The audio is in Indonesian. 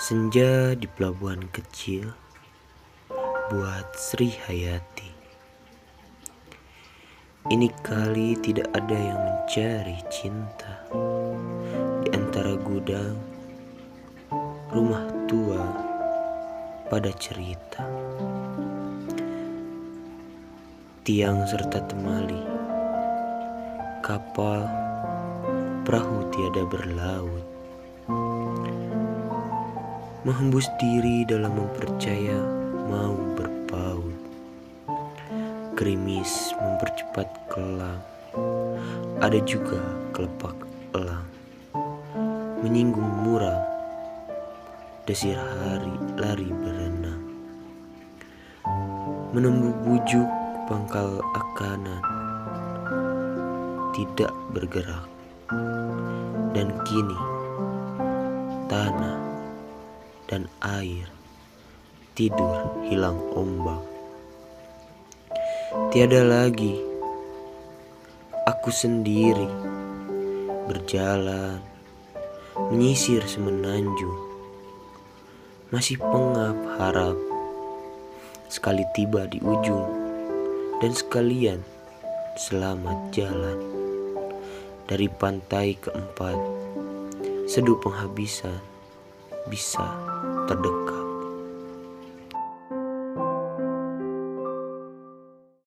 Senja di pelabuhan kecil buat Sri Hayati. Ini kali tidak ada yang mencari cinta di antara gudang rumah tua pada cerita. Tiang serta temali, kapal, perahu tiada berlaut menghembus diri dalam mempercaya mau berpaut. Gerimis mempercepat kelam, ada juga kelepak elang. Menyinggung muram, desir hari lari berenang. Menembuh bujuk pangkal akanan, tidak bergerak. Dan kini, tanah dan air tidur hilang ombak. Tiada lagi aku sendiri berjalan menyisir semenanjung. Masih pengap harap sekali tiba di ujung dan sekalian selamat jalan dari pantai keempat seduh penghabisan bisa terdekat.